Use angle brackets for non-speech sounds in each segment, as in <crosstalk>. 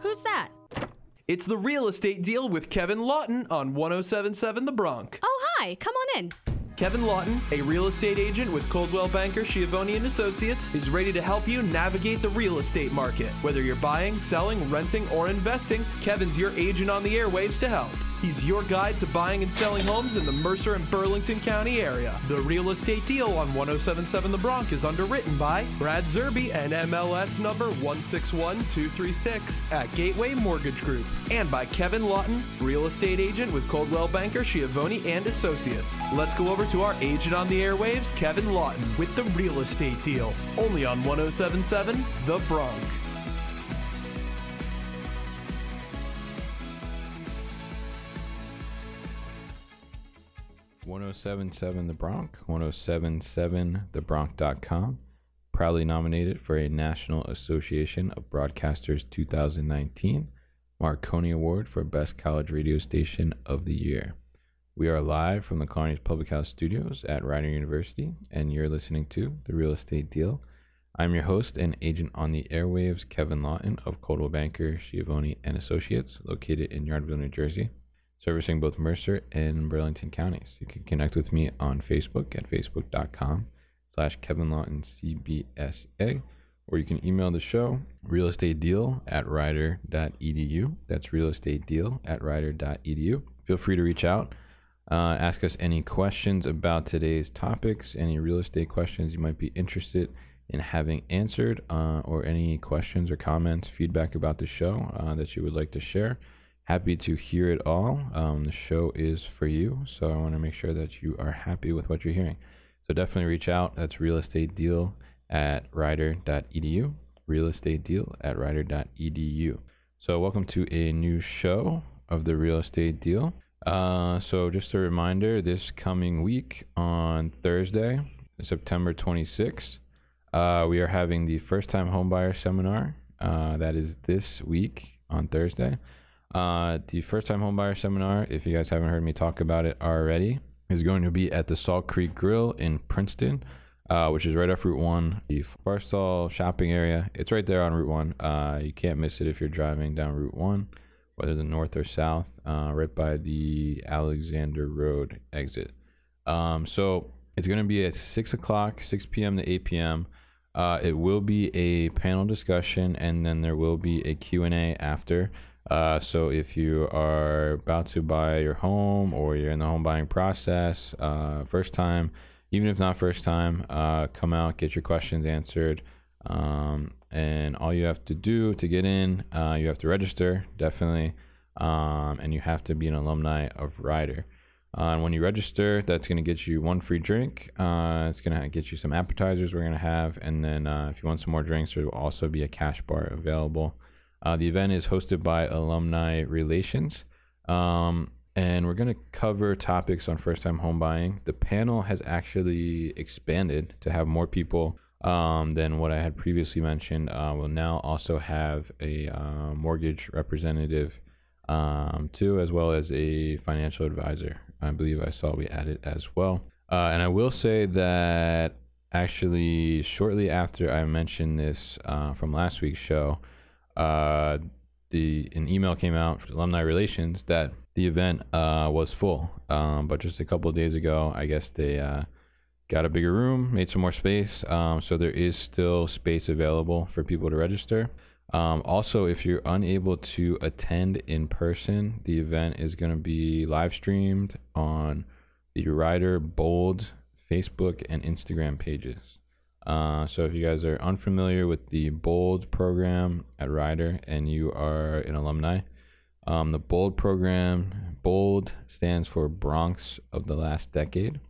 Who's that? It's the real estate deal with Kevin Lawton on 1077 The Bronc. Oh, hi. Come on in. Kevin Lawton, a real estate agent with Coldwell Banker Schiavone and Associates, is ready to help you navigate the real estate market. Whether you're buying, selling, renting, or investing, Kevin's your agent on the airwaves to help. He's your guide to buying and selling homes in the Mercer and Burlington County area. The real estate deal on 1077 The Bronc is underwritten by Brad Zerby and MLS number 161236 at Gateway Mortgage Group and by Kevin Lawton, real estate agent with Coldwell Banker Schiavone and Associates. Let's go over to our agent on the airwaves, Kevin Lawton, with the real estate deal. Only on 1077 The Bronc. One zero seven seven The Bronc, 1077thebronc.com. Proudly nominated for a National Association of Broadcasters 2019 Marconi Award for Best College Radio Station of the Year. We are live from the Clarney's Public House Studios at Rider University, and you're listening to The Real Estate Deal. I'm your host and agent on the airwaves, Kevin Lawton of Coldwell Banker, Schiavone and Associates, located in Yardville, New Jersey, servicing both Mercer and Burlington counties. You can connect with me on Facebook at facebook.com slash Kevin Lawton CBSA, or you can email the show, real estate deal at rider.edu. That's real estate deal at rider.edu. Feel free to reach out. Uh, ask us any questions about today's topics, any real estate questions you might be interested in having answered, uh, or any questions or comments, feedback about the show uh, that you would like to share. Happy to hear it all. Um, the show is for you, so I want to make sure that you are happy with what you're hearing. So definitely reach out. That's real estate deal at rider.edu. Real estate deal at rider.edu. So welcome to a new show of the real estate deal. Uh, so just a reminder, this coming week on Thursday, September 26th, uh, we are having the first time homebuyer seminar. Uh, that is this week on Thursday. Uh, the first time homebuyer seminar, if you guys haven't heard me talk about it already, is going to be at the Salt Creek Grill in Princeton, uh, which is right off Route 1, the Barstool shopping area. It's right there on Route 1. Uh, you can't miss it if you're driving down Route 1, whether the north or south, uh, right by the Alexander Road exit. Um, so it's going to be at 6 o'clock, 6 p.m. to 8 p.m. Uh, it will be a panel discussion, and then there will be a Q&A after. Uh, so if you are about to buy your home or you're in the home buying process, uh, first time, even if not first time, uh, come out, get your questions answered. Um, and all you have to do to get in, uh, you have to register, definitely. Um, and you have to be an alumni of Rider. Uh, and when you register, that's going to get you one free drink. Uh, it's going to get you some appetizers we're going to have. And then if you want some more drinks, there will also be a cash bar available. Uh, the event is hosted by Alumni Relations. Um, and we're going to cover topics on first time home buying. The panel has actually expanded to have more people um, than what I had previously mentioned. Uh, we'll now also have a uh, mortgage representative um, too, as well as a financial advisor. I believe I saw we added as well. Uh, and I will say that actually, shortly after I mentioned this uh, from last week's show, uh, the an email came out from alumni relations that the event uh, was full. Um, but just a couple of days ago, I guess they uh, got a bigger room, made some more space. Um, so there is still space available for people to register. Um, also, if you're unable to attend in person, the event is going to be live streamed on the Rider Bold Facebook and Instagram pages. Uh, so if you guys are unfamiliar with the Bold program at Rider and you are an alumni, um, the Bold program, Bold stands for Broncs of the last decade.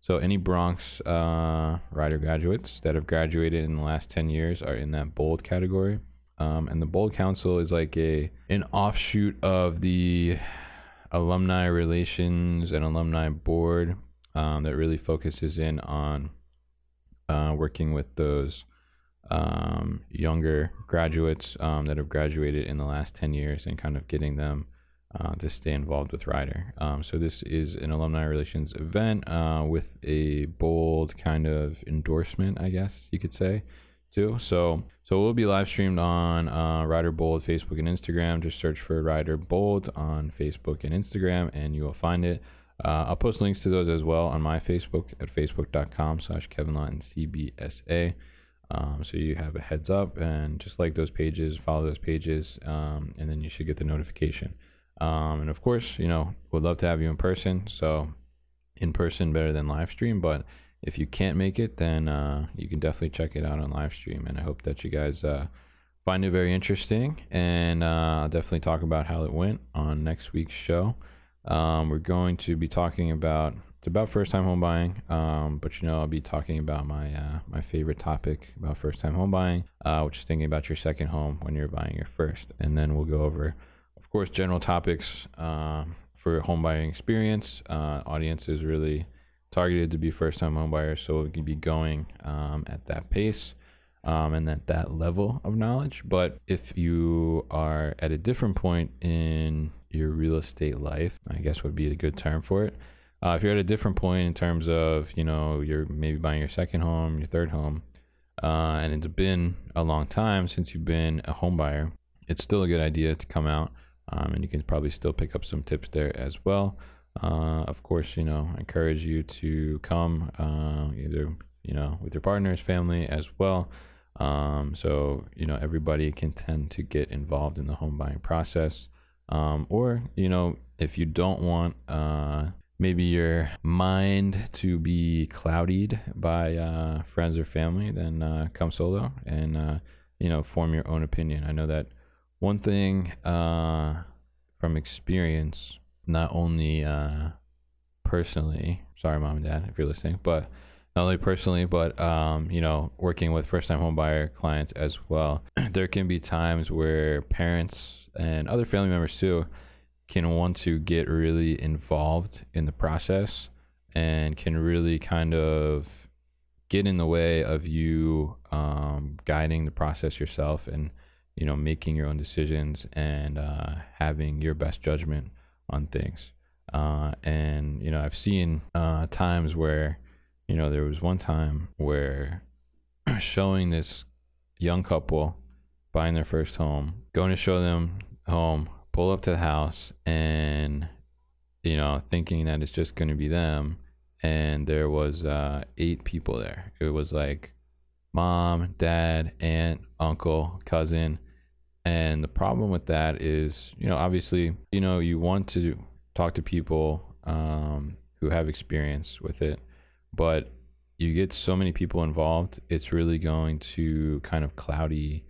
So any Broncs uh, Rider graduates that have graduated in the last 10 years are in that Bold category. Um, and the Bold Council is like a an offshoot of the alumni relations and alumni board um, that really focuses in on uh, working with those um, younger graduates um, that have graduated in the last 10 years and kind of getting them uh, to stay involved with Rider. Um, so this is an alumni relations event uh, with a bold kind of endorsement, I guess you could say, too. So so we'll be live streamed on uh, Rider Bold Facebook and Instagram. Just search for Rider Bold on Facebook and Instagram, and you will find it. Uh, I'll post links to those as well on my Facebook at facebook.com slash Kevin Lawton CBSA. Um, so you have a heads up and just like those pages, follow those pages, um, and then you should get the notification. Um, and of course, you know, would love to have you in person. So in person better than live stream, but if you can't make it, then uh, you can definitely check it out on live stream. And I hope that you guys uh, find it very interesting. And uh, I'll definitely talk about how it went on next week's show. Um, we're going to be talking about it's about first time home buying, um, but you know I'll be talking about my uh, my favorite topic about first time home buying, uh, which is thinking about your second home when you're buying your first, and then we'll go over, of course, general topics uh, for home buying experience. Uh, audience is really targeted to be first time home buyers, so we can be going um, at that pace. Um, and at that level of knowledge. But if you are at a different point in your real estate life, I guess would be a good term for it. Uh, if you're at a different point in terms of, you know, you're maybe buying your second home, your third home, uh, and it's been a long time since you've been a home buyer, it's still a good idea to come out. Um, and you can probably still pick up some tips there as well. Uh, of course, you know, I encourage you to come uh, either, you know, with your partners, family as well. Um, so, you know, everybody can tend to get involved in the home buying process. Um, or, you know, if you don't want uh, maybe your mind to be clouded by uh, friends or family, then uh, come solo and, uh, you know, form your own opinion. I know that one thing uh, from experience, not only uh, personally, sorry, mom and dad, if you're listening, but not only personally, but um, you know, working with first-time homebuyer clients as well. <clears throat> there can be times where parents and other family members too can want to get really involved in the process and can really kind of get in the way of you um, guiding the process yourself and you know making your own decisions and uh, having your best judgment on things. Uh, and you know i've seen uh, times where you know there was one time where <clears throat> showing this young couple buying their first home going to show them home pull up to the house and you know thinking that it's just going to be them. And there was uh, eight people there. It was like mom dad aunt uncle cousin. And the problem with that is you know obviously you know you want to talk to people um, who have experience with it but you get so many people involved it's really going to kind of cloudy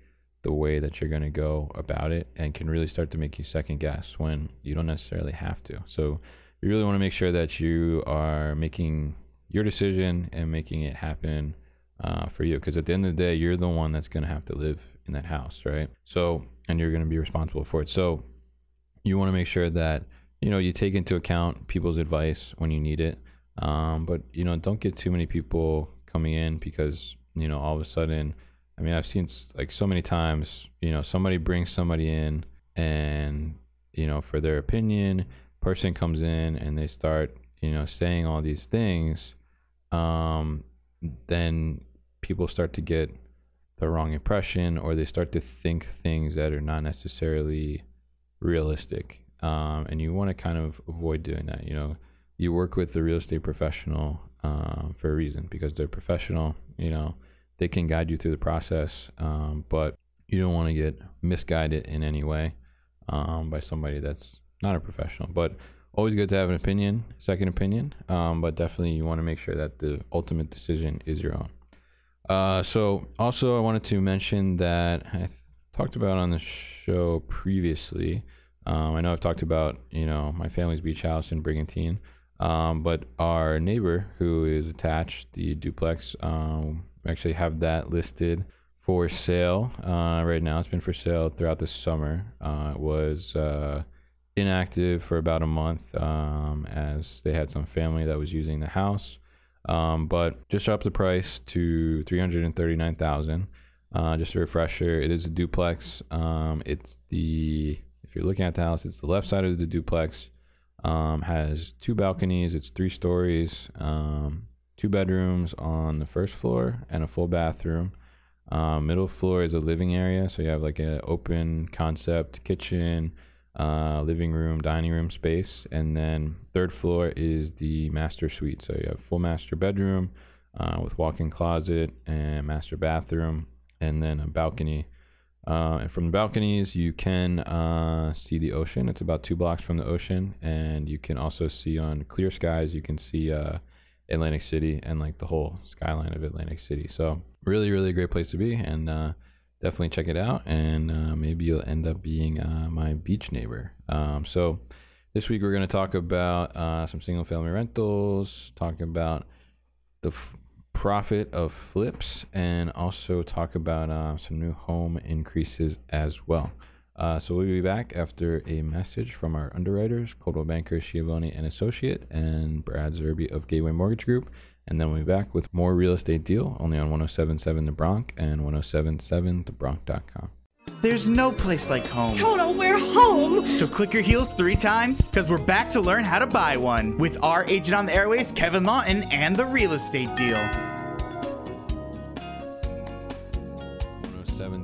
the way that you're going to go about it and can really start to make you second guess when you don't necessarily have to. So you really want to make sure that you are making your decision and making it happen uh, for you because at the end of the day you're the one that's going to have to live in that house right? So and you're going to be responsible for it. So you want to make sure that you know you take into account people's advice when you need it. Um, but you know don't get too many people coming in because you know all of a sudden I mean, I've seen like so many times, you know, somebody brings somebody in and, you know, for their opinion, person comes in and they start, you know, saying all these things. Um, then people start to get the wrong impression or they start to think things that are not necessarily realistic. Um, and you want to kind of avoid doing that. You know, you work with the real estate professional uh, for a reason because they're professional, you know they can guide you through the process, um, but you don't want to get misguided in any way um, by somebody that's not a professional. But always good to have an opinion, second opinion, um, but definitely you want to make sure that the ultimate decision is your own. Uh, so also I wanted to mention that I talked about on the show previously. Um, I know I've talked about you know my family's beach house in Brigantine, um, but our neighbor who is attached, the duplex, um, actually have that listed for sale uh, right now. It's been for sale throughout the summer. Uh, it was uh, inactive for about a month um, as they had some family that was using the house. Um, but just dropped the price to three hundred and thirty nine thousand. Uh, just a refresher, it is a duplex. Um, it's the if you're looking at the house, it's the left side of the duplex. Um, has two balconies. It's three stories. Um, two bedrooms on the first floor and a full bathroom. Uh, middle floor is a living area, so you have like an open concept kitchen, uh, living room, dining room space, and then third floor is the master suite. So you have full master bedroom uh, with walk-in closet and master bathroom, and then a balcony. Uh, and from the balconies, you can uh, see the ocean. It's about two blocks from the ocean, and you can also see on clear skies. You can see uh, Atlantic City and like the whole skyline of Atlantic City. So really, really great place to be, and uh, definitely check it out. And uh, maybe you'll end up being uh, my beach neighbor. Um, so this week we're going to talk about uh, some single family rentals, talk about the f- profit of flips, and also talk about uh, some new home increases as well. Uh, so we'll be back after a message from our underwriters, Coldwell Banker, Schiavone and Associate, and Brad Zerby of Gateway Mortgage Group. And then we'll be back with more real estate deal only on 1077 The Bronc and 1077thebronc.com. There's no place like home. Toto, we're home. So click your heels three times because we're back to learn how to buy one with our agent on the airways, Kevin Lawton, and the real estate deal.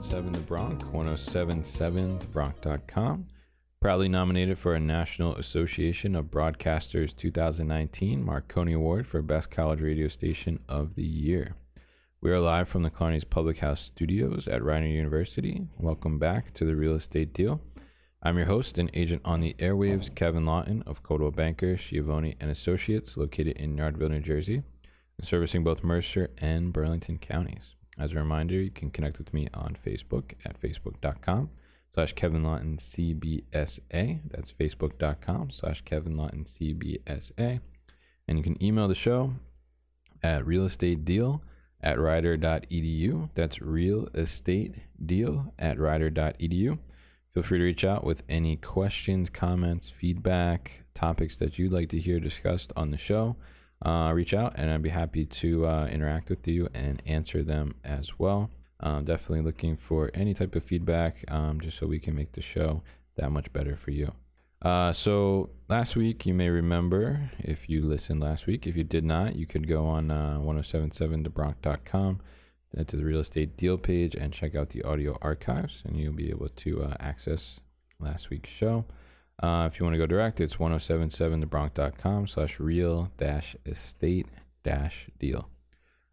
1077 The Bronc, 1077thebronc.com. Proudly nominated for a National Association of Broadcasters 2019 Marconi Award for Best College Radio Station of the Year. We are live from the Clarney's Public House Studios at Rider University. Welcome back to the Real Estate Deal. I'm your host and agent on the airwaves, Kevin Lawton of Coldwell Banker, Schiavone and Associates, located in Yardville, New Jersey, and servicing both Mercer and Burlington counties. As a reminder, you can connect with me on Facebook at facebook.com slash Kevin Lawton CBSA. That's facebook.com slash Kevin Lawton CBSA. And you can email the show at realestatedeal at rider.edu. That's real estate deal at rider.edu. Feel free to reach out with any questions, comments, feedback, topics that you'd like to hear discussed on the show uh, reach out and I'd be happy to uh, interact with you and answer them as well. Um, definitely looking for any type of feedback um, just so we can make the show that much better for you. Uh, so last week, you may remember if you listened last week. If you did not, you could go on uh, 1077thebronc.com to the real estate deal page and check out the audio archives, and you'll be able to uh, access last week's show. Uh, if you want to go direct, it's 1077thebronc.com slash real dash estate dash deal.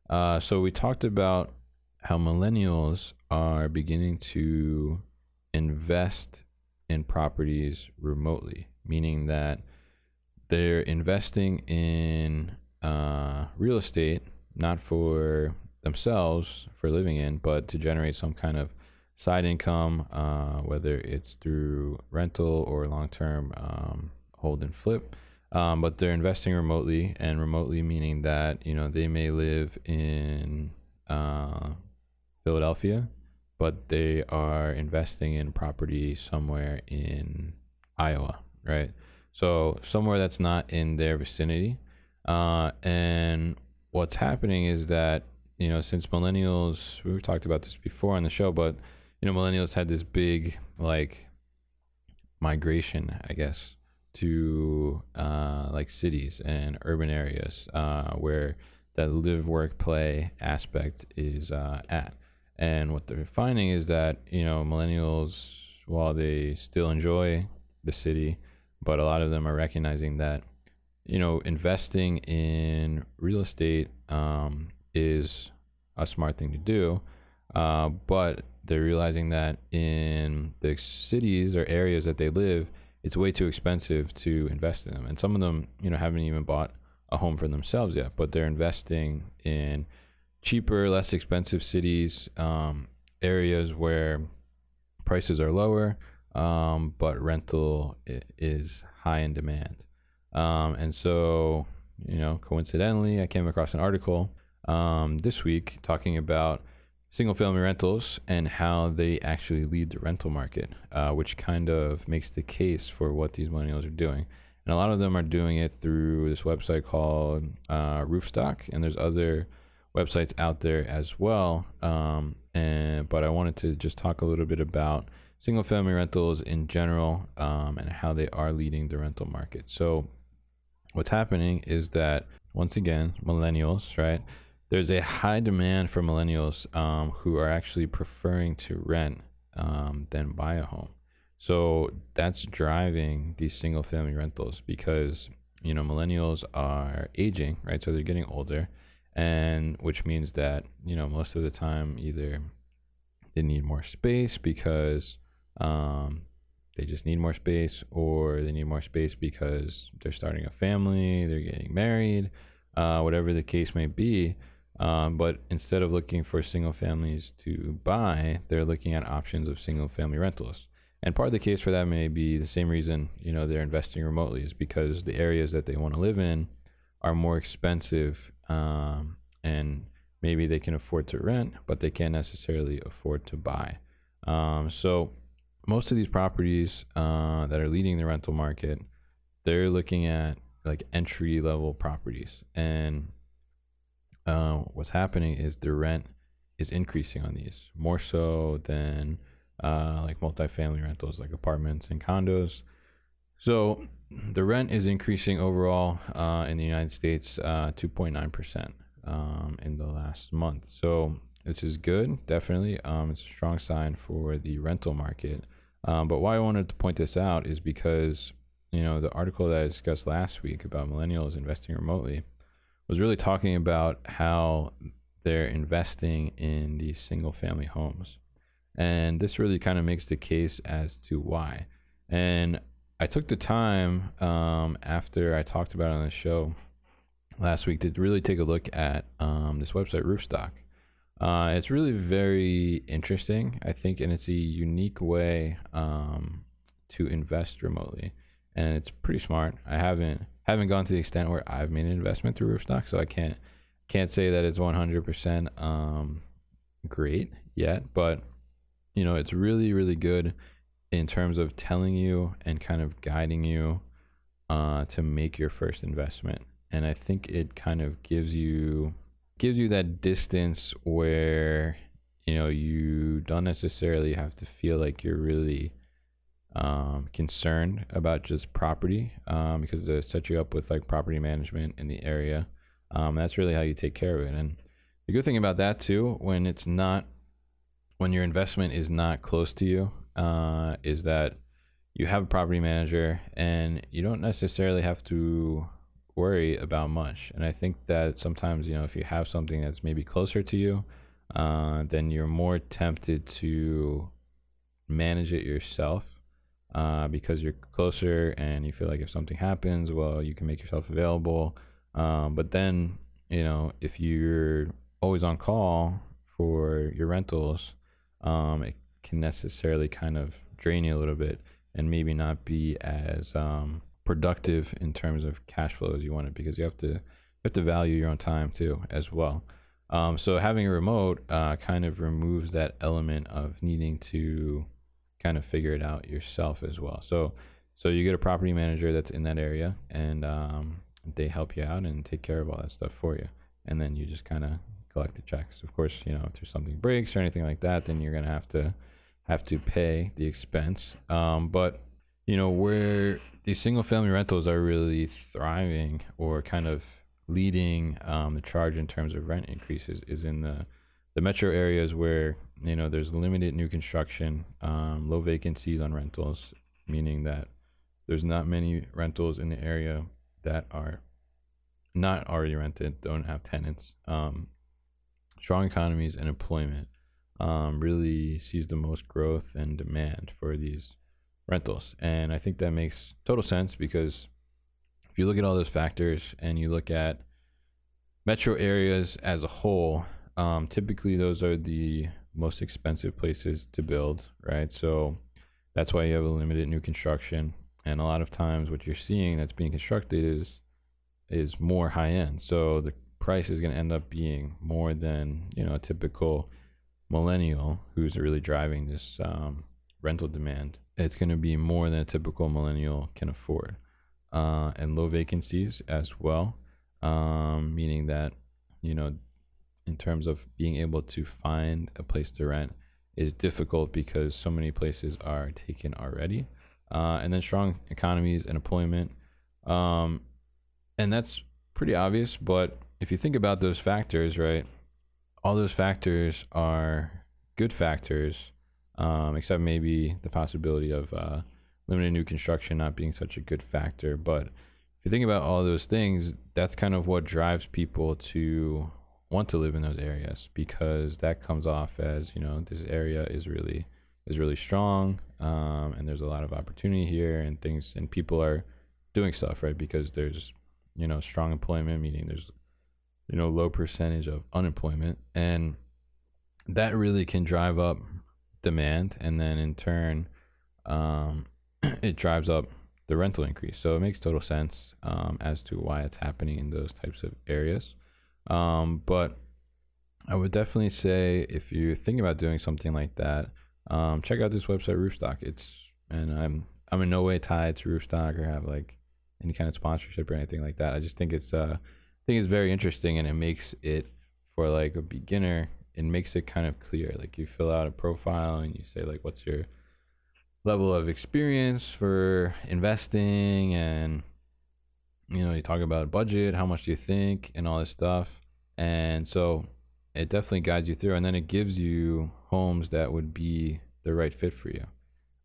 Uh, so we talked about how millennials are beginning to invest in properties remotely, meaning that they're investing in uh, real estate not for themselves for living in, but to generate some kind of side income, uh, whether it's through rental or long term um, hold and flip. Um, but they're investing remotely, and remotely meaning that you know they may live in uh, Philadelphia, but they are investing in property somewhere in Iowa, right? So somewhere that's not in their vicinity. Uh, and what's happening is that you know since millennials, we've talked about this before on the show, but you know, millennials had this big like migration, I guess, to uh, like cities and urban areas uh, where that live, work, play aspect is uh, at. And what they're finding is that you know millennials, while they still enjoy the city, but a lot of them are recognizing that you know investing in real estate um, is a smart thing to do, uh, but they're realizing that in the cities or areas that they live, it's way too expensive to invest in them. And some of them, you know, haven't even bought a home for themselves yet, but they're investing in cheaper, less expensive cities, um, areas where prices are lower, um, but rental is high in demand. Um, and so, you know, coincidentally, I came across an article um, this week talking about single family rentals and how they actually lead the rental market, uh, which kind of makes the case for what these millennials are doing. And a lot of them are doing it through this website called uh, Roofstock, and there's other websites out there as well. Um, and but I wanted to just talk a little bit about single family rentals in general um, and how they are leading the rental market. So what's happening is that once again, millennials, right? There's a high demand for millennials um, who are actually preferring to rent um, than buy a home. So that's driving these single family rentals because you know millennials are aging, right? So they're getting older, and which means that you know most of the time either they need more space because um, they just need more space, or they need more space because they're starting a family, they're getting married, uh, whatever the case may be. Um, but instead of looking for single families to buy, they're looking at options of single family rentals. And part of the case for that may be the same reason, you know, they're investing remotely is because the areas that they want to live in are more expensive um, and maybe they can afford to rent, but they can't necessarily afford to buy. Um, so most of these properties uh, that are leading the rental market, they're looking at like entry level properties. And uh, what's happening is the rent is increasing on these more so than uh, like multifamily rentals, like apartments and condos. So the rent is increasing overall uh, in the United States, uh, 2.9% um, in the last month. So this is good, definitely. Um, it's a strong sign for the rental market. Um, but why I wanted to point this out is because, you know, the article that I discussed last week about millennials investing remotely was really talking about how they're investing in these single family homes. And this really kind of makes the case as to why. And I took the time um, after I talked about it on the show last week to really take a look at um, this website, Roofstock. Uh, it's really very interesting, I think, and it's a unique way um, to invest remotely, and it's pretty smart. I haven't haven't gone to the extent where I've made an investment through Roofstock, so I can't can't say that it's 100% um, great yet, but you know, it's really, really good in terms of telling you and kind of guiding you uh, to make your first investment. And I think it kind of gives you gives you that distance where you know you don't necessarily have to feel like you're really um, concerned about just property um, because they set you up with like property management in the area. Um, that's really how you take care of it. And the good thing about that too, when it's not when your investment is not close to you uh, is that you have a property manager and you don't necessarily have to worry about much. And I think that sometimes, you know, if you have something that's maybe closer to you, uh, then you're more tempted to manage it yourself uh, because you're closer and you feel like if something happens, well, you can make yourself available. Um, but then, you know, if you're always on call for your rentals, um, it can necessarily kind of drain you a little bit and maybe not be as um, productive in terms of cash flow as you want it because you have to you have to value your own time too as well. Um, so having a remote uh, kind of removes that element of needing to kind of figure it out yourself as well. So so you get a property manager that's in that area and um, they help you out and take care of all that stuff for you, and then you just kind of collect the checks. Of course, you know if there's something breaks or anything like that, then you're gonna have to have to pay the expense. Um, but you know where these single family rentals are really thriving or kind of leading um, the charge in terms of rent increases is in the the metro areas where you know there's limited new construction, um, low vacancies on rentals, meaning that there's not many rentals in the area that are not already rented, don't have tenants. Um, strong economies and employment um, really sees the most growth and demand for these rentals. And I think that makes total sense because if you look at all those factors and you look at metro areas as a whole, um, typically those are the most expensive places to build, right? So that's why you have a limited new construction. And a lot of times, what you're seeing that's being constructed is is more high end. So the price is going to end up being more than you know a typical millennial who's really driving this um, rental demand. It's going to be more than a typical millennial can afford, uh, and low vacancies as well, um, meaning that you know in terms of being able to find a place to rent is difficult because so many places are taken already. Uh, and then strong economies and employment. Um, and that's pretty obvious, but if you think about those factors, right, all those factors are good factors, um, except maybe the possibility of uh, limited new construction not being such a good factor. But if you think about all those things, that's kind of what drives people to want to live in those areas because that comes off as you know this area is really is really strong um, and there's a lot of opportunity here and things and people are doing stuff right? Because there's you know strong employment meaning there's you know low percentage of unemployment and that really can drive up demand and then in turn um, <clears throat> it drives up the rental increase. So it makes total sense um, as to why it's happening in those types of areas um, but I would definitely say if you're thinking about doing something like that, um, check out this website Roofstock. It's and I'm I'm in no way tied to Roofstock or have like any kind of sponsorship or anything like that. I just think it's uh I think it's very interesting and it makes it for like a beginner. It makes it kind of clear. Like you fill out a profile and you say like what's your level of experience for investing and you know you talk about budget how much do you think and all this stuff and so it definitely guides you through and then it gives you homes that would be the right fit for you.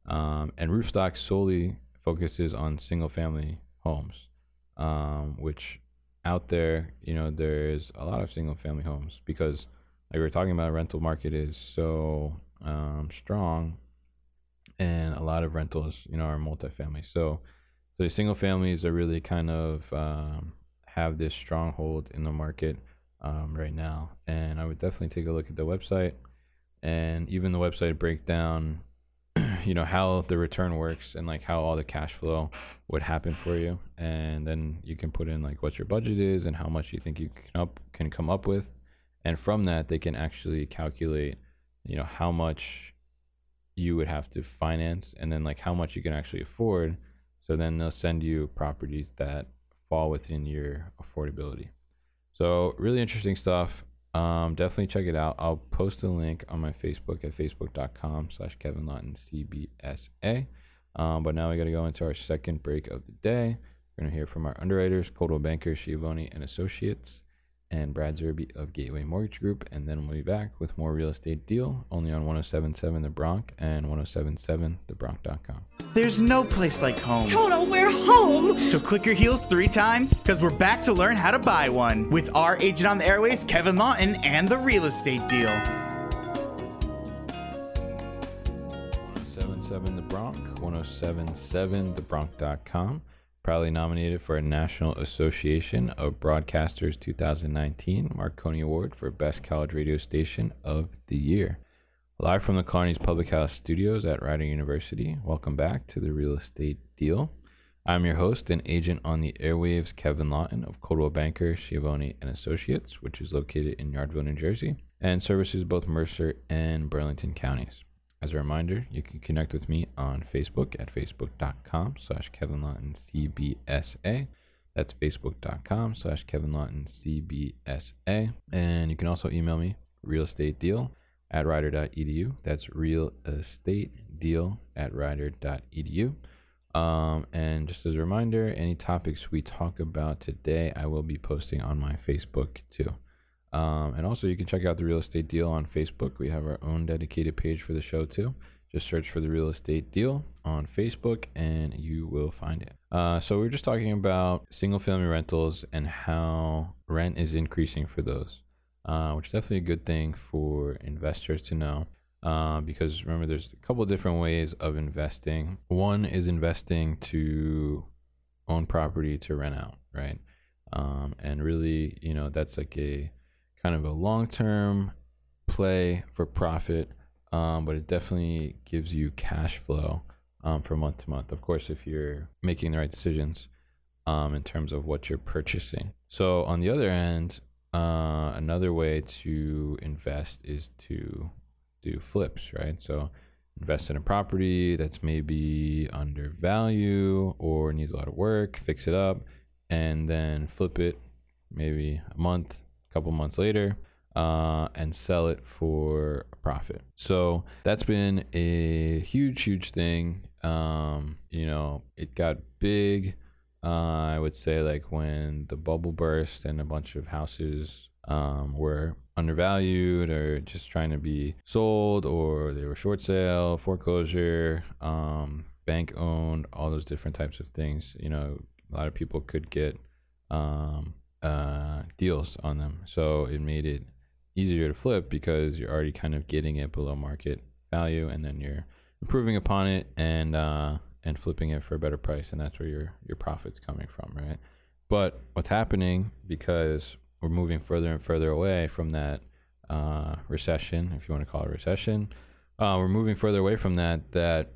Um, and roofstock solely focuses on single family homes um, which out there you know there's a lot of single family homes because like we are talking about rental market is so um, strong and a lot of rentals you know are multifamily. So so single families are really kind of um, have this stronghold in the market um, right now, and I would definitely take a look at the website and even the website breakdown. <clears throat> you know how the return works and like how all the cash flow would happen for you, and then you can put in like what your budget is and how much you think you can up can come up with, and from that they can actually calculate, you know how much you would have to finance and then like how much you can actually afford so then they'll send you properties that fall within your affordability. So really interesting stuff. Um, definitely check it out. I'll post a link on my Facebook at facebook.com slash Kevin Lawton CBSA. Um, but now we got to go into our second break of the day. We're going to hear from our underwriters, Coldwell Banker, Schiavone and Associates and Brad Zerby of Gateway Mortgage Group. And then we'll be back with more real estate deal only on 1077 The Bronc and 1077TheBronc.com. There's no place like home. Toto, we're home! So click your heels three times because we're back to learn how to buy one with our agent on the airways, Kevin Lawton, and the real estate deal. 1077 The Bronc, 1077TheBronc.com proudly nominated for a National Association of Broadcasters 2019 Marconi Award for Best College Radio Station of the Year. Live from the Clarney's Public House studios at Rider University, welcome back to the Real Estate Deal. I'm your host and agent on the airwaves, Kevin Lawton of Coldwell Banker, Schiavone and Associates, which is located in Yardville, New Jersey, and services both Mercer and Burlington counties. As a reminder, you can connect with me on Facebook at facebook.com slash Kevin Lawton CBSA. That's facebook.com slash Kevin Lawton CBSA. And you can also email me real estate deal at rider.edu. That's real estate deal at rider.edu. Um, and just as a reminder, any topics we talk about today, I will be posting on my Facebook too. Um, and also, you can check out the real estate deal on Facebook. We have our own dedicated page for the show too. Just search for the real estate deal on Facebook and you will find it. Uh, so, we are just talking about single family rentals and how rent is increasing for those, uh, which is definitely a good thing for investors to know. Uh, because remember, there's a couple different ways of investing. One is investing to own property to rent out, right? Um, and really, you know, that's like a kind of a long term play for profit, um, but it definitely gives you cash flow um, from month to month. Of course, if you're making the right decisions um, in terms of what you're purchasing. So, on the other end, uh, another way to invest is to do flips, right? So, invest in a property that's maybe under value or needs a lot of work, fix it up, and then flip it maybe a month, couple months later uh, and sell it for a profit. So that's been a huge, huge thing. Um, you know, it got big Uh, I would say like when the bubble burst and a bunch of houses um, were undervalued or just trying to be sold or they were short sale, foreclosure, um, bank owned, all those different types of things. You know, a lot of people could get um, uh, deals on them. So it made it easier to flip because you're already kind of getting it below market value and then you're improving upon it and uh, and flipping it for a better price. And that's where your your profits coming from right? But what's happening because we're moving further and further away from that uh, recession if you want to call it a recession uh, we're moving further away from that that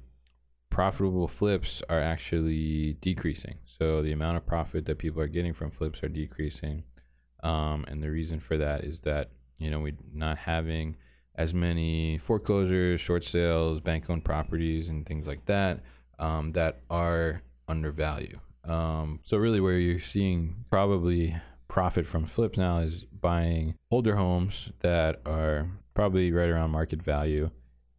profitable flips are actually decreasing so the amount of profit that people are getting from flips are decreasing um, and the reason for that is that you know we're not having as many foreclosures short sales bank owned properties and things like that um, that are undervalued. Um, so really, where you're seeing probably profit from flips now is buying older homes that are probably right around market value,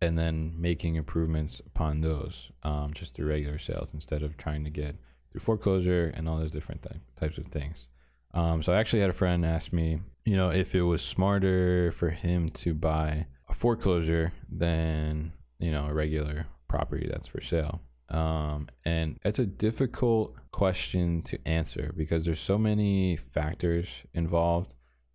and then making improvements upon those um, just through regular sales instead of trying to get through foreclosure and all those different types of things. Um, so I actually had a friend ask me, you know, if it was smarter for him to buy a foreclosure than you know a regular property that's for sale. Um, and it's a difficult question to answer because there's so many factors involved.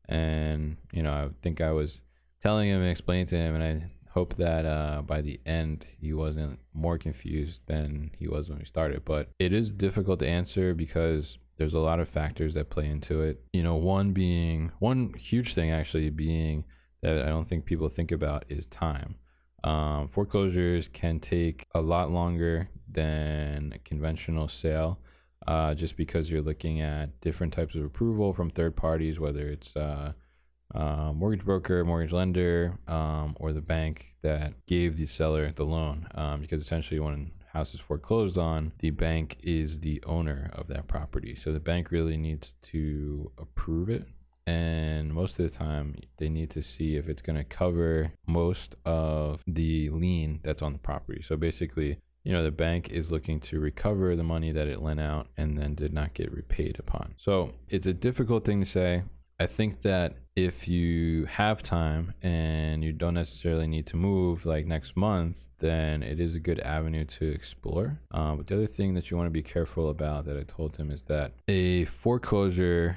And, you know, I think I was telling him and explaining to him, and I hope that uh, by the end he wasn't more confused than he was when we started. But it is difficult to answer because there's a lot of factors that play into it. You know, one being, one huge thing actually being that I don't think people think about is time. Um, foreclosures can take a lot longer than a conventional sale, uh, just because you're looking at different types of approval from third parties, whether it's uh, uh, mortgage broker, mortgage lender, um, or the bank that gave the seller the loan. Um, because essentially, when house is foreclosed on, the bank is the owner of that property. So the bank really needs to approve it and most of the time they need to see if it's going to cover most of the lien that's on the property so basically you know the bank is looking to recover the money that it lent out and then did not get repaid upon so it's a difficult thing to say i think that if you have time and you don't necessarily need to move like next month then it is a good avenue to explore uh, but the other thing that you want to be careful about that i told him is that a foreclosure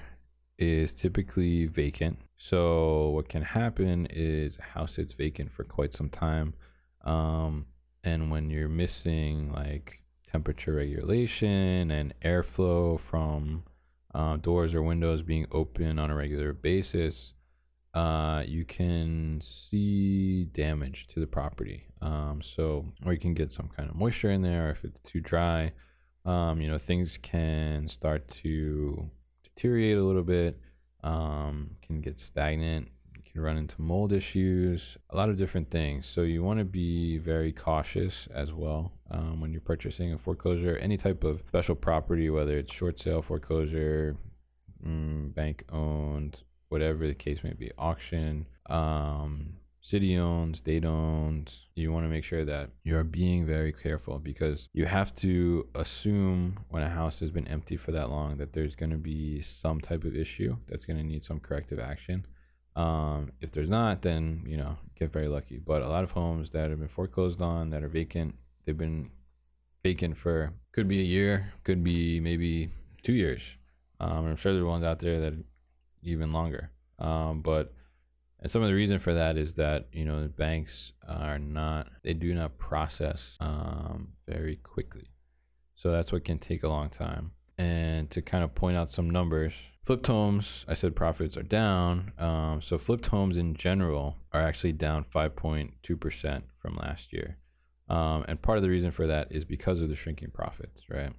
is typically vacant. So what can happen is a house sits vacant for quite some time. Um, and when you're missing like temperature regulation and airflow from uh, doors or windows being open on a regular basis, uh, you can see damage to the property. Um, so, or you can get some kind of moisture in there. If it's too dry, um, you know, things can start to deteriorate a little bit, um, can get stagnant, can run into mold issues, a lot of different things. So you want to be very cautious as well um, when you're purchasing a foreclosure, any type of special property, whether it's short sale foreclosure, mm, bank owned, whatever the case may be, auction. Um, city owns, state owns. You want to make sure that you're being very careful because you have to assume when a house has been empty for that long that there's going to be some type of issue that's going to need some corrective action. Um, if there's not, then you know get very lucky. But a lot of homes that have been foreclosed on that are vacant, they've been vacant for could be a year, could be maybe two years. Um, I'm sure there are ones out there that even longer. Um, but and some of the reason for that is that you know banks are not they do not process um, very quickly, so that's what can take a long time. And to kind of point out some numbers, flipped homes, I said profits are down. Um, so flipped homes in general are actually down 5.2% from last year. Um, and part of the reason for that is because of the shrinking profits, right?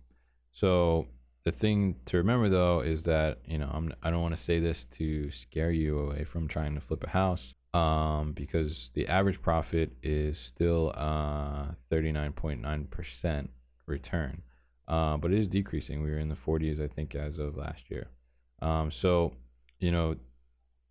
So the thing to remember though is that you know I'm, I don't want to say this to scare you away from trying to flip a house um, because the average profit is still uh, 39.9% return uh, but it is decreasing. We were in the 40s I think as of last year. Um, so you know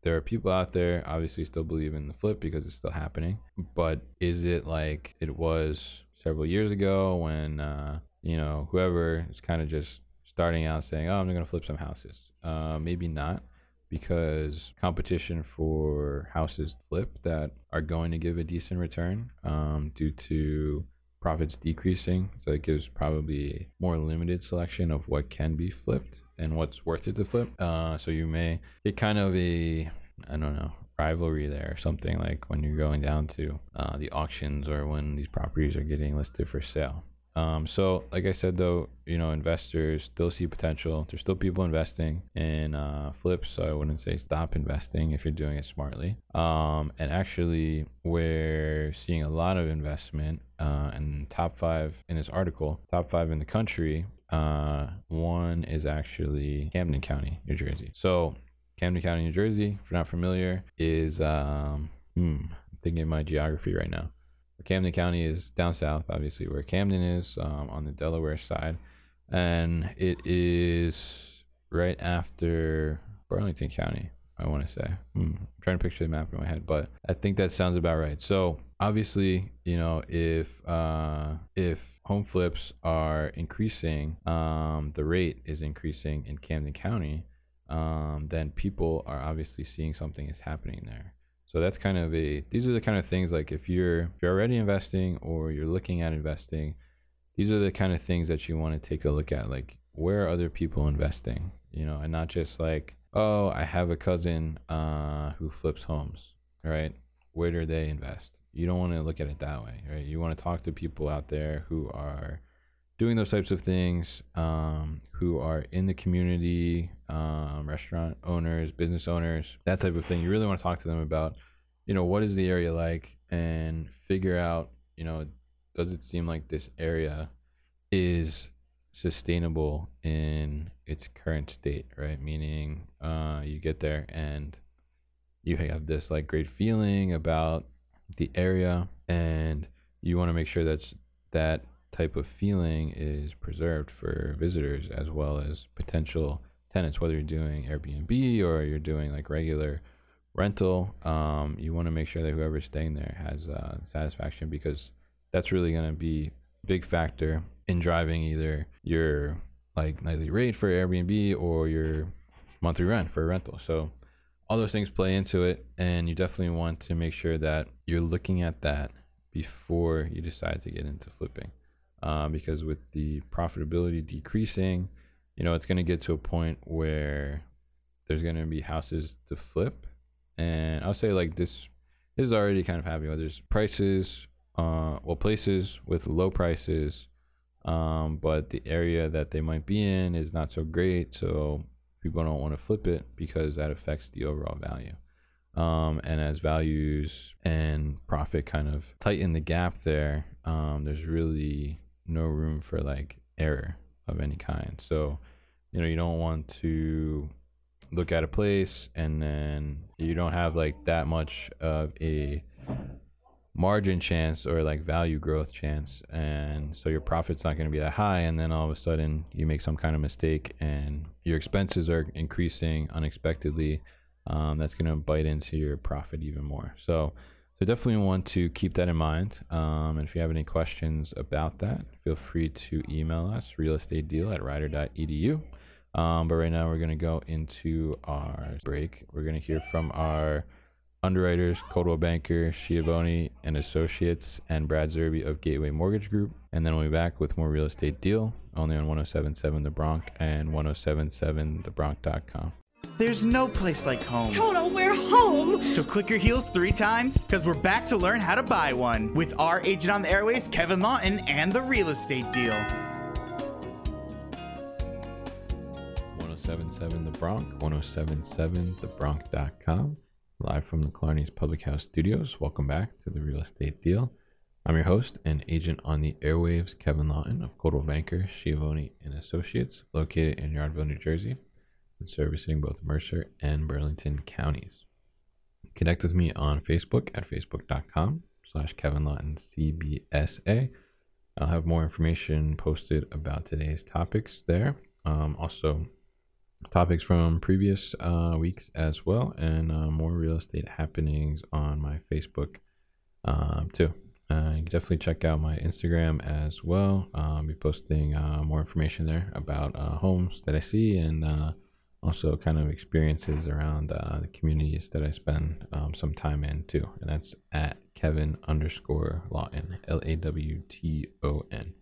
there are people out there obviously still believe in the flip because it's still happening. But is it like it was several years ago when uh, you know whoever is kind of just starting out saying, "Oh, I'm going to flip some houses." Uh, maybe not, because competition for houses flip that are going to give a decent return um, due to profits decreasing. So it gives probably more limited selection of what can be flipped and what's worth it to flip. Uh, so you may get kind of a I don't know rivalry there or something like when you're going down to uh, the auctions or when these properties are getting listed for sale. Um, so, like I said, though, you know, investors still see potential. There's still people investing in uh, flips. So I wouldn't say stop investing if you're doing it smartly. Um, and actually, we're seeing a lot of investment uh, in top five in this article, top five in the country. Uh, one is actually Camden County, New Jersey. So Camden County, New Jersey, if you're not familiar, is um, hmm, I'm thinking my geography right now. Camden County is down south, obviously, where Camden is um, on the Delaware side, and it is right after Burlington County. I want to say. Hmm, I'm trying to picture the map in my head, but I think that sounds about right. So obviously, you know, if uh, if home flips are increasing, um, the rate is increasing in Camden County, um, then people are obviously seeing something is happening there. So that's kind of a these are the kind of things like if you're if you're already investing or you're looking at investing, these are the kind of things that you want to take a look at. Like where are other people investing? You know, and not just like, oh, I have a cousin uh, who flips homes, right? Where do they invest? You don't want to look at it that way, right? You want to talk to people out there who are doing those types of things, um, who are in the community, um, restaurant owners, business owners, that type of thing. You really want to talk to them about, you know, what is the area like, and figure out, you know, does it seem like this area is sustainable in its current state, right? Meaning, uh, you get there and you have this like great feeling about the area, and you want to make sure that's that type of feeling is preserved for visitors as well as potential tenants, whether you're doing Airbnb or you're doing like regular rental. Um, you want to make sure that whoever's staying there has uh, satisfaction because that's really going to be big factor in driving either your like nightly rate for Airbnb or your monthly rent for rental. So all those things play into it, and you definitely want to make sure that you're looking at that before you decide to get into flipping uh, because with the profitability decreasing, you know, it's going to get to a point where there's going to be houses to flip. And I'll say like this is already kind of happening. There's prices, uh, well, places with low prices, um, but the area that they might be in is not so great. So people don't want to flip it because that affects the overall value. Um, and as values and profit kind of tighten the gap there, um, there's really no room for like error of any kind. So, you know, you don't want to look at a place and then you don't have like that much of a margin chance or like value growth chance and so your profit's not going to be that high and then all of a sudden you make some kind of mistake and your expenses are increasing unexpectedly um, that's going to bite into your profit even more so so definitely want to keep that in mind. Um, and if you have any questions about that, feel free to email us realestatedeal at rider.edu. Um, but right now we're going to go into our break. We're going to hear from our underwriters, Coldwell Banker, Schiavone and Associates, and Brad Zerby of Gateway Mortgage Group. And then we'll be back with more real estate deal only on 1077 The Bronc and 1077thebronc.com. There's no place like home. Toto, we're home! So click your heels three times because we're back to learn how to buy one with our agent on the airways, Kevin Lawton, and the real estate deal. 1077 The Bronc, 1077thebronc.com, live from the Clarney's Public House Studios. Welcome back to the real estate deal. I'm your host and agent on the airwaves, Kevin Lawton of Coldwell Banker, Schiavone and Associates, located in Yardville, New Jersey and servicing both Mercer and Burlington counties. Connect with me on Facebook at facebook.com slash Kevin Lawton CBSA. I'll have more information posted about today's topics there. Um, also, topics from previous uh, weeks as well, and uh, more real estate happenings on my Facebook uh, too. Uh, you can definitely check out my Instagram as well. I'll be posting uh, more information there about uh, homes that I see and uh, also kind of experiences around uh, the communities that I spend um, some time in too. And that's at Kevin underscore Lawton, L A W T O N.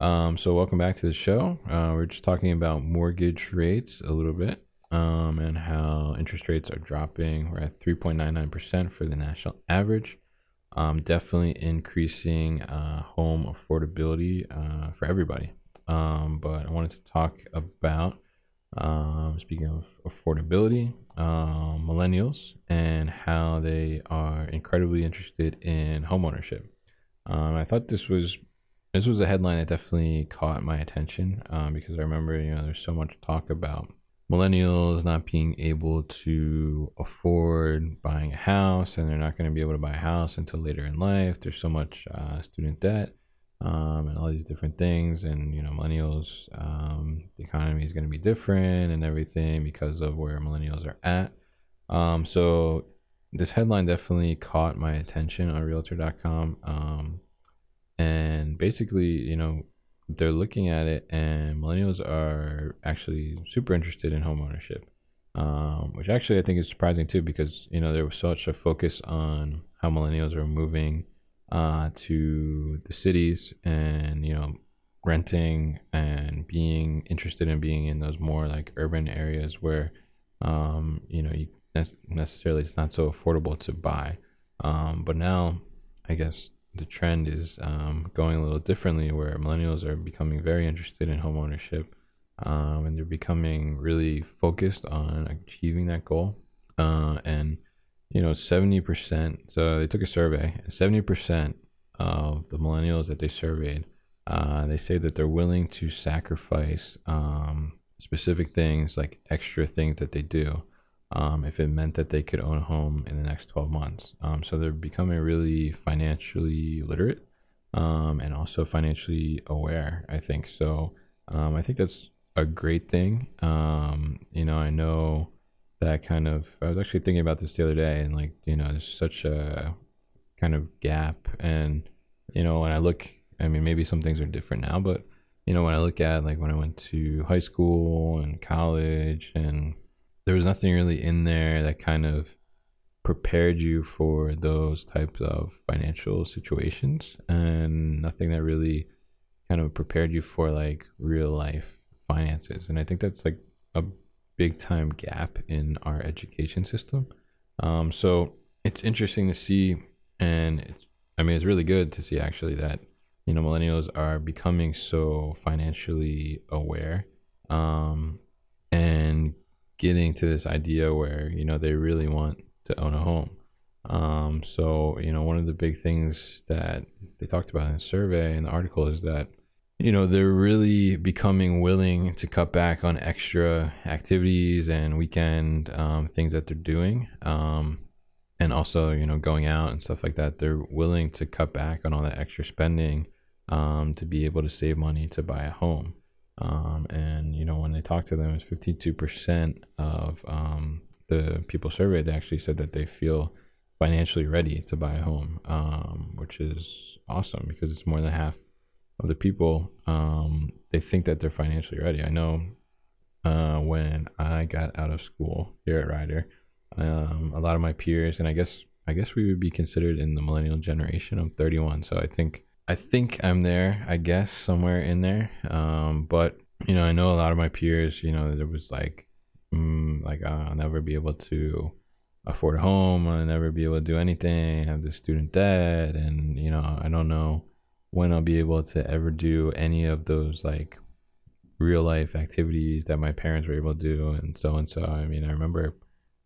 Um, so welcome back to the show. Uh, we're just talking about mortgage rates a little bit um, and how interest rates are dropping. We're at 3.99% for the national average. Um, definitely increasing uh, home affordability uh, for everybody. Um, but I wanted to talk about, um, speaking of affordability, um, millennials and how they are incredibly interested in homeownership. Um, I thought this was this was a headline that definitely caught my attention um, because I remember you know there's so much talk about millennials not being able to afford buying a house and they're not going to be able to buy a house until later in life. There's so much uh, student debt um, and all these different things. And, you know, millennials, um, the economy is going to be different and everything because of where millennials are at. Um, so this headline definitely caught my attention on realtor.com. Um, and basically, you know, they're looking at it, and millennials are actually super interested in home ownership, um, which actually I think is surprising too, because you know there was such a focus on how millennials are moving uh, to the cities and you know renting and being interested in being in those more like urban areas where um, you know you necessarily it's not so affordable to buy. Um, but now, I guess the trend is um, going a little differently, where millennials are becoming very interested in home ownership, um, and they're becoming really focused on achieving that goal. Uh, and you know, seventy percent. So they took a survey, seventy percent of the millennials that they surveyed, uh, they say that they're willing to sacrifice um, specific things, like extra things that they do, um, if it meant that they could own a home in the next 12 months. Um, so they're becoming really financially literate um, and also financially aware, I think. So um, I think that's a great thing. Um, you know, I know that kind of, I was actually thinking about this the other day and like, you know, there's such a kind of gap. And, you know, when I look, I mean, maybe some things are different now, but you know, when I look at like when I went to high school and college and there was nothing really in there that kind of prepared you for those types of financial situations and nothing that really kind of prepared you for like real life finances and i think that's like a big time gap in our education system um, so it's interesting to see and i mean it's really good to see actually that you know millennials are becoming so financially aware um, and getting to this idea where you know they really want to own a home. Um, so you know, one of the big things that they talked about in the survey and the article is that you know they're really becoming willing to cut back on extra activities and weekend um, things that they're doing. Um, and also, you know, going out and stuff like that, they're willing to cut back on all that extra spending um, to be able to save money to buy a home. Um, and you know, when they talked to them, it's 52% of um, the people surveyed. They actually said that they feel financially ready to buy a home, um, which is awesome because it's more than half of the people. Um, they think that they're financially ready. I know uh, when I got out of school here at Rider, um, a lot of my peers, and I guess I guess we would be considered in the millennial generation. I'm 31, so I think I think I'm there, I guess, somewhere in there. Um, but you know, I know a lot of my peers. You know, there was like, mm, like uh, I'll never be able to afford a home. I'll never be able to do anything. I have the student debt, and you know, I don't know when I'll be able to ever do any of those like real life activities that my parents were able to do, and so and so. I mean, I remember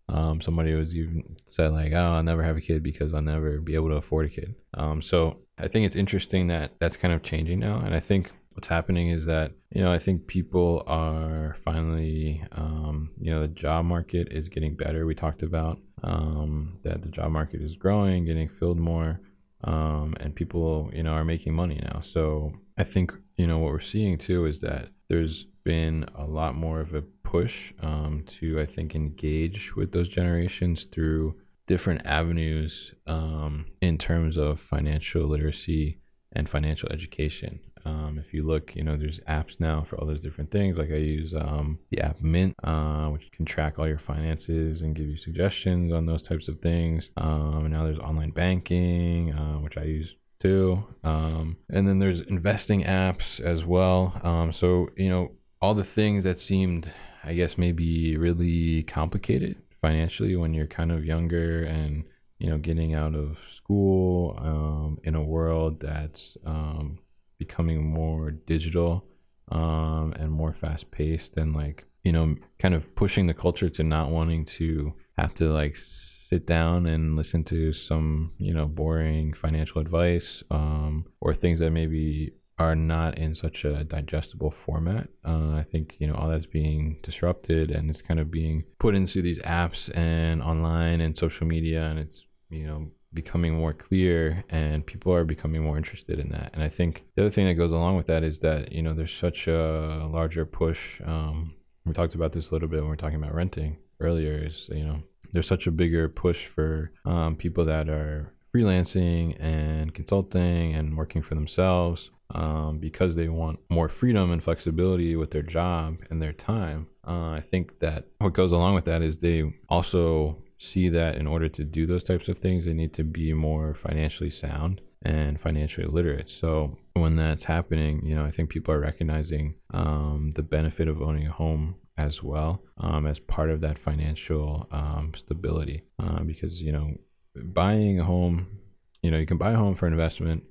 um, somebody was even said like, "Oh, I'll never have a kid because I'll never be able to afford a kid." Um, so I think it's interesting that that's kind of changing now, and I think what's happening is that you know I think people are finally, um, you know, the job market is getting better. We talked about um, that the job market is growing, getting filled more, um, and people, you know, are making money now. So I think you know what we're seeing too is that there's been a lot more of a push um, to I think engage with those generations through different avenues um, in terms of financial literacy and financial education. Um, if you look, you know, there's apps now for all those different things. Like I use um, the app Mint, uh, which can track all your finances and give you suggestions on those types of things. Um, and now there's online banking, uh, which I use too. Um, and then there's investing apps as well. Um, so, you know, all the things that seemed, I guess, maybe really complicated financially when you're kind of younger and you know getting out of school um, in a world that's um, becoming more digital um, and more fast paced and like you know kind of pushing the culture to not wanting to have to like sit down and listen to some you know boring financial advice um, or things that maybe are not in such a digestible format. Uh, I think you know all that's being disrupted and it's kind of being put into these apps and online and social media, and it's you know becoming more clear and people are becoming more interested in that. And I think the other thing that goes along with that is that you know there's such a larger push. Um, we talked about this a little bit when we are talking about renting earlier. Is you know there's such a bigger push for um, people that are freelancing and consulting and working for themselves um, because they want more freedom and flexibility with their job and their time. Uh, I think that what goes along with that is they also see that in order to do those types of things, they need to be more financially sound and financially literate. So when that's happening, you know, I think people are recognizing um, the benefit of owning a home as well um, as part of that financial um, stability. Uh, because you know, buying a home, you know, you can buy a home for investment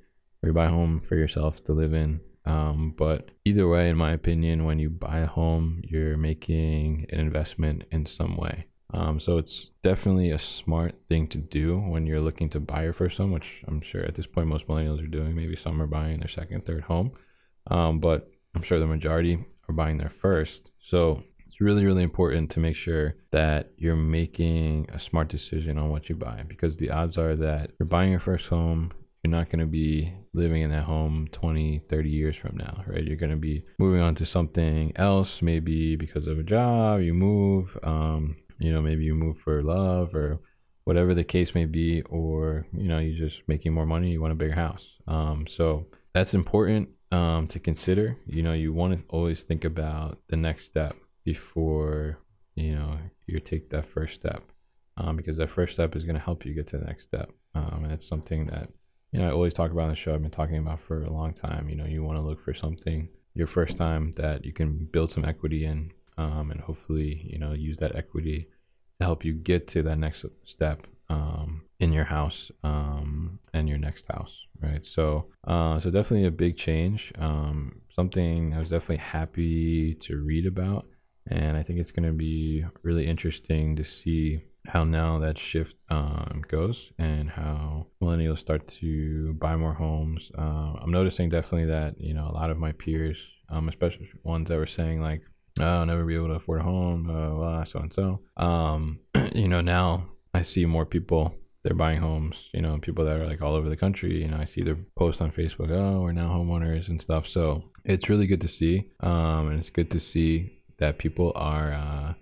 or you buy a home for yourself to live in. Um, but either way, in my opinion, when you buy a home, you're making an investment in some way. Um, so it's definitely a smart thing to do when you're looking to buy your first home, which I'm sure at this point most millennials are doing. Maybe some are buying their second, third home, um, but I'm sure the majority are buying their first. So it's really, really important to make sure that you're making a smart decision on what you buy because the odds are that you're buying your first home, you're not going to be living in that home 20 30 years from now right you're going to be moving on to something else maybe because of a job you move um, you know maybe you move for love or whatever the case may be or you know you're just making more money you want a bigger house um, so that's important um, to consider you know you want to always think about the next step before you know you take that first step um, because that first step is going to help you get to the next step um, and it's something that you know, I always talk about on the show. I've been talking about for a long time. You know, you want to look for something your first time that you can build some equity in, um, and hopefully, you know, use that equity to help you get to that next step um, in your house um, and your next house, right? So, uh, so definitely a big change. Um, something I was definitely happy to read about, and I think it's going to be really interesting to see how now that shift um, goes and how millennials start to buy more homes. Uh, I'm noticing definitely that you know a lot of my peers, um, especially ones that were saying like, "I'll never be able to afford a home," uh, blah, so and so. Um, <clears throat> you know, now I see more people they're buying homes. You know, people that are like all over the country. You know, I see their posts on Facebook. Oh, we're now homeowners and stuff. So it's really good to see, um, and it's good to see that people are. Uh,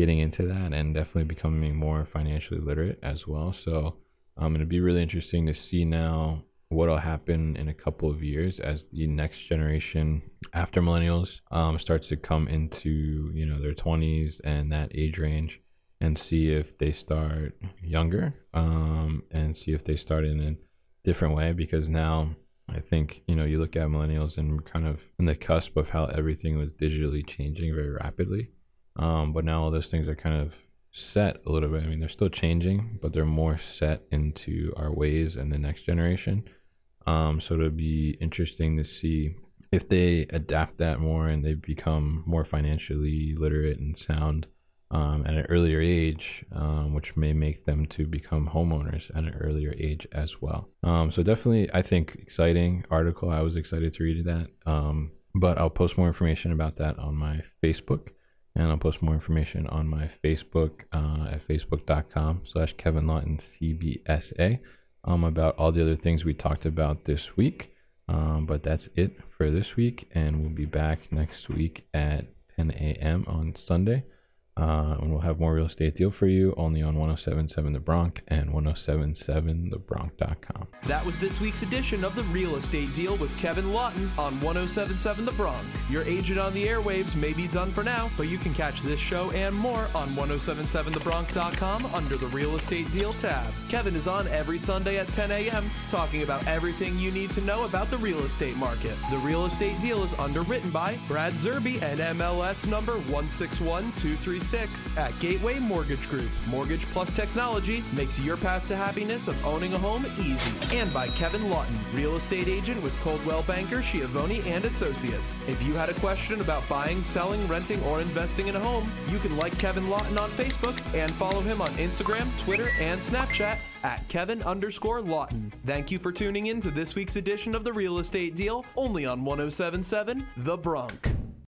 getting into that and definitely becoming more financially literate as well. So um, it'll be really interesting to see now what'll happen in a couple of years as the next generation after millennials um, starts to come into you know their 20s and that age range and see if they start younger um, and see if they start in a different way because now I think you know you look at millennials and kind of in the cusp of how everything was digitally changing very rapidly um, but now all those things are kind of set a little bit. I mean, they're still changing, but they're more set into our ways and the next generation. Um, so it'll be interesting to see if they adapt that more and they become more financially literate and sound um, at an earlier age, um, which may make them to become homeowners at an earlier age as well. Um, so definitely, I think exciting article. I was excited to read that, um, but I'll post more information about that on my Facebook and I'll post more information on my Facebook uh, at facebook.com slash Kevin Lawton CBSA um, about all the other things we talked about this week. Um, but that's it for this week, and we'll be back next week at 10 a.m. on Sunday Uh, and we'll have more real estate deal for you only on 1077 The Bronc and 1077thebronc.com. That was this week's edition of The Real Estate Deal with Kevin Lawton on 1077 The Bronc. Your agent on the airwaves may be done for now, but you can catch this show and more on 1077thebronc.com under the Real Estate Deal tab. Kevin is on every Sunday at 10 a.m. talking about everything you need to know about the real estate market. The Real Estate Deal is underwritten by Brad Zerby and MLS number 161236 at Gateway Mortgage Group. Mortgage plus technology makes your path to happiness of owning a home easy. And by Kevin Lawton, real estate agent with Coldwell Banker, Schiavone and Associates. If you had a question about buying, selling, renting, or investing in a home, you can like Kevin Lawton on Facebook and follow him on Instagram, Twitter, and Snapchat at Kevin underscore Lawton. Thank you for tuning in to this week's edition of The Real Estate Deal, only on 1077 The Bronc.